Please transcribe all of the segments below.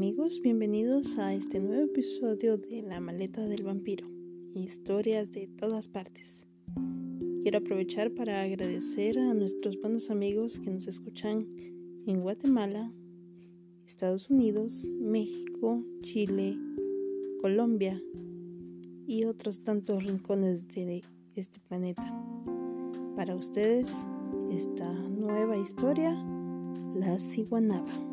amigos, bienvenidos a este nuevo episodio de La maleta del vampiro, historias de todas partes. Quiero aprovechar para agradecer a nuestros buenos amigos que nos escuchan en Guatemala, Estados Unidos, México, Chile, Colombia y otros tantos rincones de este planeta. Para ustedes, esta nueva historia, la ciguanaba.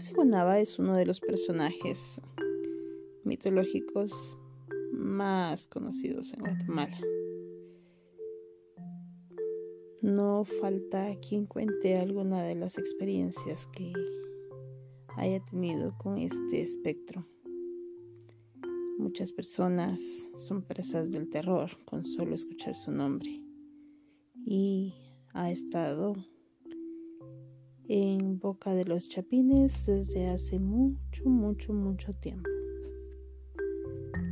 Ciguanaba es uno de los personajes mitológicos más conocidos en Guatemala. No falta quien cuente alguna de las experiencias que haya tenido con este espectro. Muchas personas son presas del terror con solo escuchar su nombre y ha estado en boca de los chapines desde hace mucho, mucho, mucho tiempo.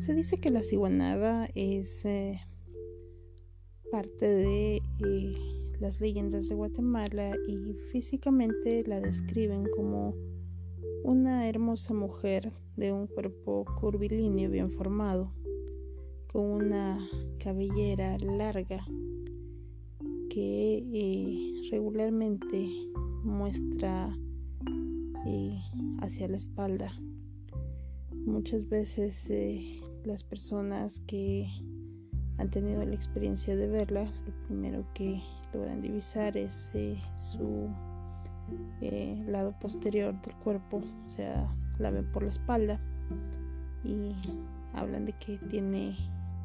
Se dice que la ciguanaba es eh, parte de eh, las leyendas de Guatemala y físicamente la describen como una hermosa mujer de un cuerpo curvilíneo bien formado, con una cabellera larga que eh, regularmente muestra eh, hacia la espalda. Muchas veces eh, las personas que han tenido la experiencia de verla, lo primero que logran divisar es eh, su lado posterior del cuerpo, o sea, la ven por la espalda y hablan de que tiene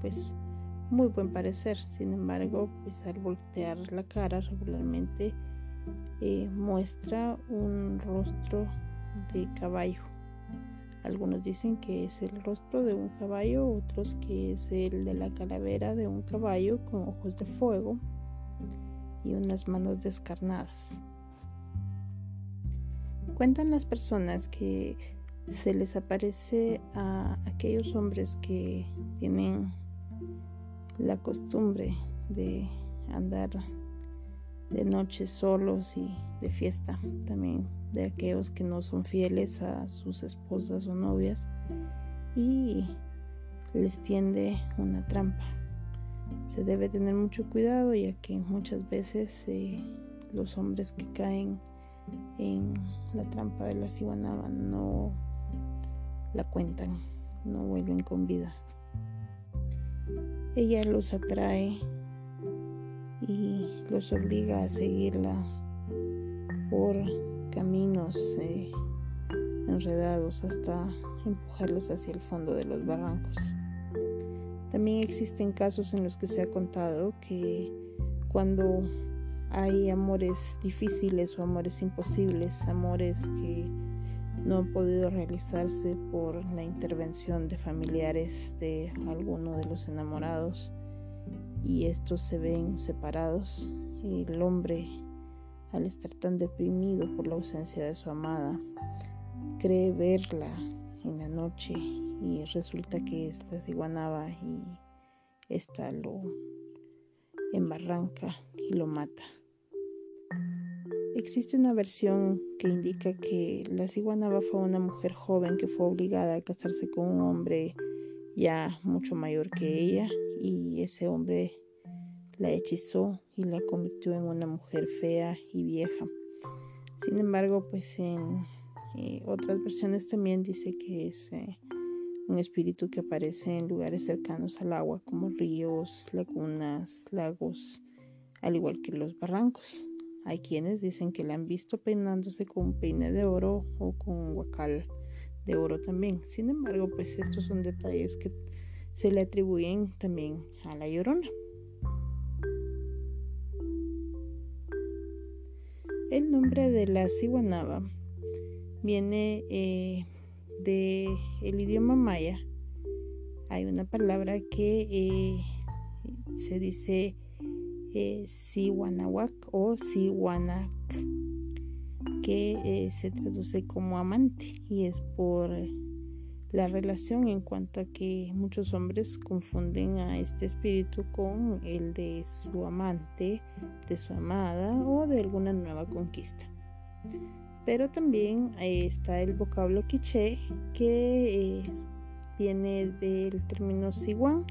pues muy buen parecer. Sin embargo, pues al voltear la cara regularmente eh, muestra un rostro de caballo. Algunos dicen que es el rostro de un caballo, otros que es el de la calavera de un caballo con ojos de fuego y unas manos descarnadas. Cuentan las personas que se les aparece a aquellos hombres que tienen la costumbre de andar de noche solos y de fiesta, también de aquellos que no son fieles a sus esposas o novias y les tiende una trampa. Se debe tener mucho cuidado ya que muchas veces eh, los hombres que caen en la trampa de la ciguanaba no la cuentan, no vuelven con vida. Ella los atrae y los obliga a seguirla por caminos eh, enredados hasta empujarlos hacia el fondo de los barrancos. También existen casos en los que se ha contado que cuando hay amores difíciles o amores imposibles, amores que no han podido realizarse por la intervención de familiares de alguno de los enamorados, y estos se ven separados. El hombre, al estar tan deprimido por la ausencia de su amada, cree verla en la noche y resulta que es la ciguanaba y esta lo embarranca y lo mata. Existe una versión que indica que la ciguanaba fue una mujer joven que fue obligada a casarse con un hombre ya mucho mayor que ella y ese hombre la hechizó y la convirtió en una mujer fea y vieja. Sin embargo, pues en eh, otras versiones también dice que es eh, un espíritu que aparece en lugares cercanos al agua como ríos, lagunas, lagos, al igual que los barrancos. Hay quienes dicen que la han visto peinándose con peine de oro o con guacal de oro también. Sin embargo, pues estos son detalles que se le atribuyen también a la llorona. El nombre de la ciguanaba viene eh, de el idioma maya. Hay una palabra que eh, se dice eh, o siwanac que eh, se traduce como amante y es por la relación en cuanto a que muchos hombres confunden a este espíritu con el de su amante, de su amada o de alguna nueva conquista. Pero también eh, está el vocablo quiché que eh, viene del término siwan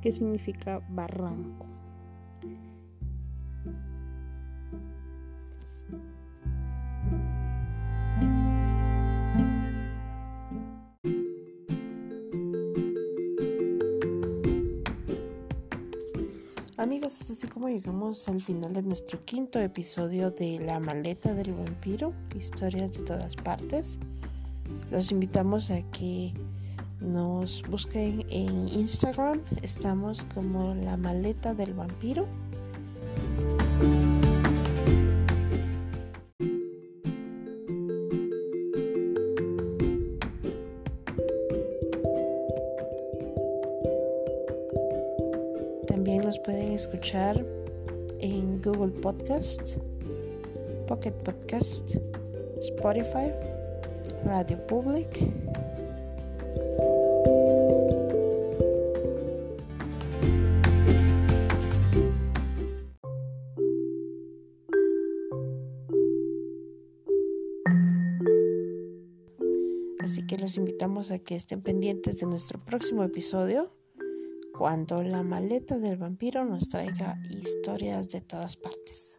que significa barranco. Amigos, es así como llegamos al final de nuestro quinto episodio de La maleta del vampiro, historias de todas partes. Los invitamos a que nos busquen en Instagram, estamos como La maleta del vampiro. También nos pueden escuchar en Google Podcast, Pocket Podcast, Spotify, Radio Public. Así que los invitamos a que estén pendientes de nuestro próximo episodio cuando la maleta del vampiro nos traiga historias de todas partes.